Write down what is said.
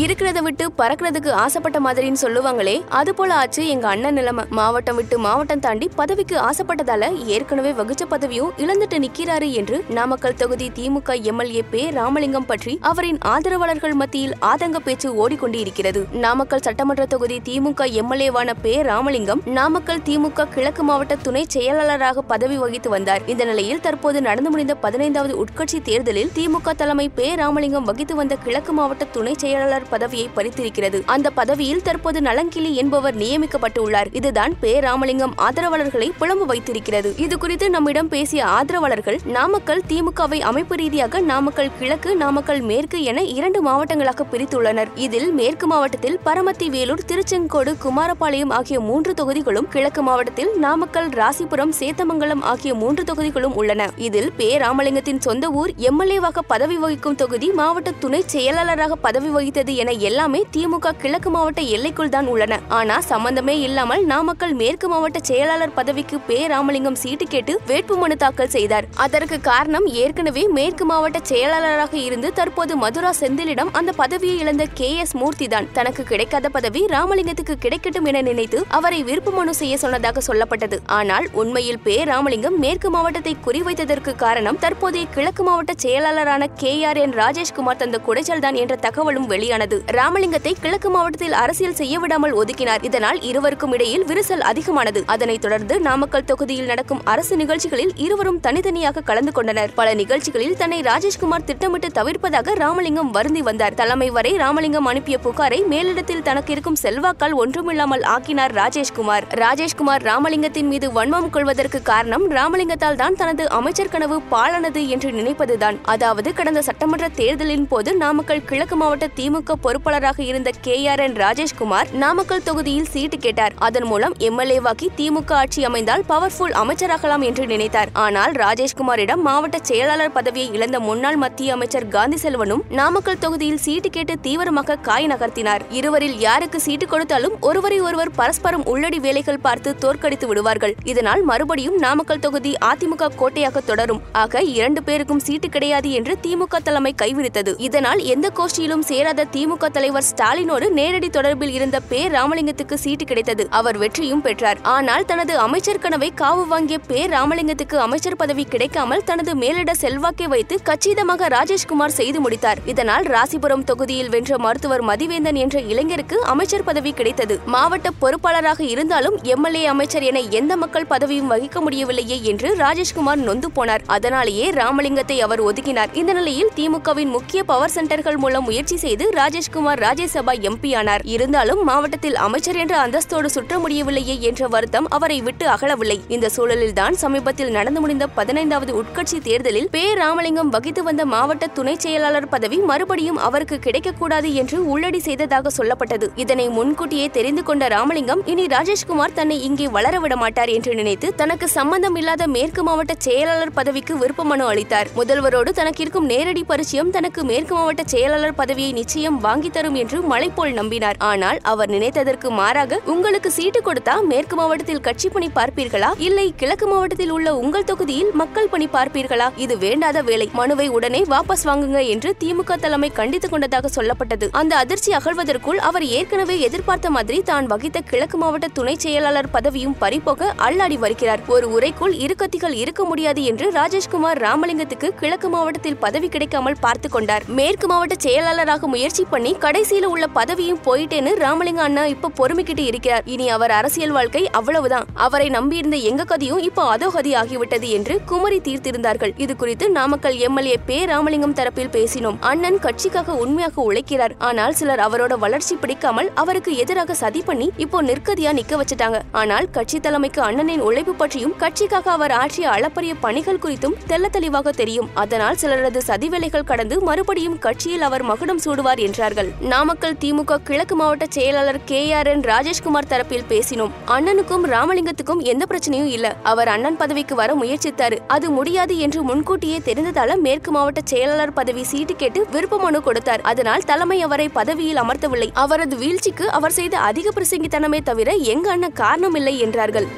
இருக்கிறத விட்டு பறக்கிறதுக்கு ஆசைப்பட்ட மாதிரின்னு சொல்லுவாங்களே அது போல ஆச்சு எங்க அண்ணன் நிலைமை. மாவட்டம் விட்டு மாவட்டம் தாண்டி பதவிக்கு ஆசைப்பட்டதால ஏற்கனவே வகிச்ச பதவியும் இழந்துட்டு நிக்கிறாரு என்று நாமக்கல் தொகுதி திமுக எம்எல்ஏ பே ராமலிங்கம் பற்றி அவரின் ஆதரவாளர்கள் மத்தியில் ஆதங்க பேச்சு ஓடிக்கொண்டு இருக்கிறது நாமக்கல் சட்டமன்ற தொகுதி திமுக எம்எல்ஏவான பே ராமலிங்கம் நாமக்கல் திமுக கிழக்கு மாவட்ட துணை செயலாளராக பதவி வகித்து வந்தார். இந்த நிலையில் தற்போது நடந்து முடிந்த பதினைந்தாவது உட்கட்சி தேர்தலில் திமுக தலைமை பே ராமலிங்கம் வகித்து வந்த கிழக்கு மாவட்ட துணை செயலாளர் பதவியை பறித்திருக்கிறது. அந்த பதவியில் தற்போது நலங்கிளி என்பவர் நியமிக்கப்பட்டுள்ளார். இதுதான் பே ராமலிங்கம் ஆதரவாளர்களை புலம்பு வைத்திருக்கிறது. இது குறித்து நம்மிடம் பேசிய ஆதரவாளர்கள் நாமக்கல் திமுகவை அமைப்பு ரீதியாக நாமக்கல் கிழக்கு நாமக்கல் மேற்கு என இரண்டு மாவட்டங்களாக பிரித்துள்ளனர். இதில் மேற்கு மாவட்டத்தில் பரமத்தி வேலூர் திருச்செங்கோடு குமாரபாளையம் ஆகிய மூன்று தொகுதிகளும் கிழக்கு மாவட்டத்தில் நாமக்கல் ராசிபுரம் சேத்தமங்கலம் ஆகிய மூன்று தொகுதிகளும் உள்ளன. இதில் பே ராமலிங்கத்தின் சொந்த ஊர் எம்எல்ஏவாக பதவி வகிக்கும் தொகுதி மாவட்ட துணை செயலாளராக பதவி வகித்தது என எல்லாமே திமுக கிழக்கு மாவட்ட எல்லைக்குள் தான் உள்ளன. ஆனா சம்பந்தமே இல்லாமல் நாமக்கல் மேற்கு மாவட்ட செயலாளர் பதவிக்கு பே. ராமலிங்கம் சீட்டு கேட்டு வேட்புமனு தாக்கல் செய்தார். அதற்கு காரணம் ஏற்கனவே மேற்கு மாவட்ட செயலாளராக இருந்து தற்போது மதுரா செந்திலிடம் அந்த பதவியை இழந்த கே. எஸ். மூர்த்தி தான் தனக்கு கிடைக்காத பதவி ராமலிங்கத்துக்கு கிடைக்கட்டும் என நினைத்து அவரை விருப்பமனு செய்ய சொன்னதாக சொல்லப்பட்டது. ஆனால் உண்மையில் பே. ராமலிங்கம் மேற்கு மாவட்டத்தை குறிவைத்ததற்கு காரணம் தற்போதைய கிழக்கு மாவட்ட செயலாளரான கே. ஆர். என். ராஜேஷ்குமார் தந்த குடைச்சல் தான் என்ற தகவலும் வெளியான வெளியானது. ராமலிங்கத்தை கிழக்கு மாவட்டத்தில் அரசியல் செய்ய விடாமல் ஒதுக்கினார். இதனால் இருவருக்கும் இடையில் விரிசல் அதிகமானது. அதனைத் தொடர்ந்து நாமக்கல் தொகுதியில் நடக்கும் அரசு நிகழ்ச்சிகளில் இருவரும் தனித்தனியாக கலந்து கொண்டனர். பல நிகழ்ச்சிகளில் தன்னை ராஜேஷ்குமார் திட்டமிட்டு தவிர்ப்பதாக ராமலிங்கம் வருந்தி வந்தார். தலைமை வரை ராமலிங்கம் அனுப்பிய புகாரை மேலிடத்தில் தனக்கு இருக்கும் செல்வாக்கால் ஒன்றுமில்லாமல் ஆக்கினார் ராஜேஷ்குமார். ராஜேஷ்குமார் ராமலிங்கத்தின் மீது வன்மம் கொள்வதற்கு காரணம் ராமலிங்கத்தால் தான் தனது அமைச்சர் கனவு பாழானது என்று நினைப்பதுதான். அதாவது கடந்த சட்டமன்ற தேர்தலின் போது நாமக்கல் கிழக்கு மாவட்ட திமுக பொறுப்பாளராக இருந்த K R N Rajeshkumar Namakkal தொகுதியில் சீட்டு கேட்டார். அதன் மூலம் எம்எல்ஏவாக்கி திமுக ஆட்சி அமைந்தால் பவர்ஃபுல் அமைச்சராகலாம் என்று நினைத்தார். ஆனால் ராஜேஷ்குமாரிடம் மாவட்ட செயலாளர் பதவியை இழந்த முன்னாள் மத்திய அமைச்சர் காந்தி செல்வனும் நாமக்கல் தொகுதியில் சீட்டு கேட்டு தீவிரமாக காய் நகர்த்தினார். இருவரில் யாருக்கு சீட்டு கொடுத்தாலும் ஒருவரை ஒருவர் பரஸ்பரம் உள்ளடி வேலைகள் பார்த்து தோற்கடித்து விடுவார்கள். இதனால் மறுபடியும் நாமக்கல் தொகுதி அதிமுக கோட்டையாக தொடரும். ஆக இரண்டு பேருக்கும் சீட்டு கிடையாது என்று திமுக தலைமை கைவிரித்தது. இதனால் எந்த கோஷ்டியிலும் சேராத திமுக தலைவர் ஸ்டாலினோடு நேரடி தொடர்பில் இருந்த பே ராமலிங்கத்துக்கு சீட்டு கிடைத்தது. அவர் வெற்றியும் பெற்றார். ஆனால் தனது அமைச்சர் கனவை காவு வாங்கிய பே ராமலிங்கத்துக்கு அமைச்சர் பதவி கிடைக்காமல் தனது மேலிட செல்வாக்கை வைத்து கச்சிதமாக ராஜேஷ்குமார் செய்து முடித்தார். இதனால் ராசிபுரம் தொகுதியில் வென்ற மருத்துவர் மதிவேந்தன் என்ற இளைஞருக்கு அமைச்சர் பதவி கிடைத்தது. மாவட்ட பொறுப்பாளராக இருந்தாலும் எம்எல்ஏ அமைச்சர் என எந்த மக்கள் பதவியும் வகிக்க முடியவில்லையே என்று ராஜேஷ்குமார் நொந்து போனார். அதனாலேயே ராமலிங்கத்தை அவர் ஒதுக்கினார். இந்த நிலையில் திமுகவின் முக்கிய பவர் சென்டர்கள் மூலம் முயற்சி செய்து ராஜேஷ்குமார் ராஜ்யசபா எம்பி ஆனார் இருந்தாலும் மாவட்டத்தில் அமைச்சர் என்ற அந்தஸ்தோடு சுற்ற முடியவில்லையே என்ற வருத்தம் அவரை விட்டு அகலவில்லை. இந்த சூழலில் தான் சமீபத்தில் நடந்து முடிந்த பதினைந்தாவது உட்கட்சி தேர்தலில் பே. ராமலிங்கம் வகித்து வந்த மாவட்ட துணை செயலாளர் பதவி மறுபடியும் அவருக்கு கிடைக்கக்கூடாது என்று உள்ளடி செய்ததாக சொல்லப்பட்டது. இதனை முன்கூட்டியே தெரிந்து கொண்ட ராமலிங்கம் இனி ராஜேஷ்குமார் தன்னை இங்கே வளர விட மாட்டார் என்று நினைத்து தனக்கு சம்பந்தம் இல்லாத மேற்கு மாவட்ட செயலாளர் பதவிக்கு விருப்ப மனு அளித்தார். முதல்வரோடு தனக்கு இருக்கும் நேரடி பரிச்சயம் தனக்கு மேற்கு மாவட்ட செயலாளர் பதவியை நிச்சயம் வாங்கி தரும் என்று மலை போல் நம்பினார். ஆனால் அவர் நினைத்ததற்கு மாறாக உங்களுக்கு சீட்டு கொடுத்தா மேற்கு மாவட்டத்தில் கட்சி பணி பார்ப்பீர்களா? இல்லை கிழக்கு மாவட்டத்தில் உள்ள உங்கள் தொகுதியில் மக்கள் பணி பார்ப்பீர்களா? இது வேண்டாத வேலை. மனுவை உடனே வாபஸ் வாங்குங்க என்று திமுக தலைமை கண்டித்துக் கொண்டதாக சொல்லப்பட்டது. அந்த அதிர்ச்சி அகழ்வதற்குள் அவர் ஏற்கனவே எதிர்பார்த்த மாதிரி தான் வகித்த கிழக்கு மாவட்ட துணை செயலாளர் பதவியும் பறிபோக அல்லாடி வருகிறார். ஒரு உரைக்குள் இரு கத்திகள் இருக்க முடியாது என்று ராஜேஷ்குமார் ராமலிங்கத்துக்கு கிழக்கு மாவட்டத்தில் பதவி கிடைக்காமல் பார்த்து கொண்டார். மேற்கு மாவட்ட செயலாளராக முயற்சி பண்ணி கடைசியில உள்ள பதவியும் போயிட்டேன்னு ராமலிங்க அண்ணா இப்ப பொறுமைக்கிட்டு இருக்கிறார். இனி அவர் அரசியல் வாழ்க்கை அவ்வளவுதான். அவரை நம்பியிருந்த எங்க கதியும் இப்போ அதோ கதி ஆகிவிட்டது என்று குமரி தீர்த்திருந்தார்கள். இது குறித்து நாமக்கல் எம்எல்ஏ பே ராமலிங்கம் தரப்பில் பேசினோம். அண்ணன் கட்சிக்காக உண்மையாக உழைக்கிறார். ஆனால் சிலர் அவரோட வளர்ச்சி பிடிக்காமல் அவருக்கு எதிராக சதி பண்ணி இப்போ நிற்கதியா நிக்க வச்சுட்டாங்க. ஆனால் கட்சி தலைமைக்கு அண்ணனின் உழைப்பு பற்றியும் கட்சிக்காக அவர் ஆற்றிய அளப்பரிய பணிகள் குறித்தும் தெள்ள தெளிவாக தெரியும். அதனால் சிலரது சதி வேலைகள் கடந்து மறுபடியும் கட்சியில் அவர் மகுடம் சூடுவார் என்றார்கள் நாமக்கல் திமுக கிழக்கு மாவட்ட செயலாளர் கே ஆர் என் ராஜேஷ்குமார் தரப்பில் பேசினோம். அண்ணனுக்கும் ராமலிங்கத்துக்கும் எந்த பிரச்சனையும் இல்ல. அவர் அண்ணன் பதவிக்கு வர முயற்சித்தாரு. அது முடியாது என்று முன்கூட்டியே தெரிந்ததால மேற்கு மாவட்ட செயலாளர் பதவி சீட்டு கேட்டு விருப்ப மனு கொடுத்தார். அதனால் தலைமை அவரை பதவியில் அமர்த்தவில்லை. அவரது வீழ்ச்சிக்கு அவர் செய்த அதிக பிரசங்கித்தனமே தவிர எங்க அண்ணன் காரணம் இல்லை என்றார்கள்.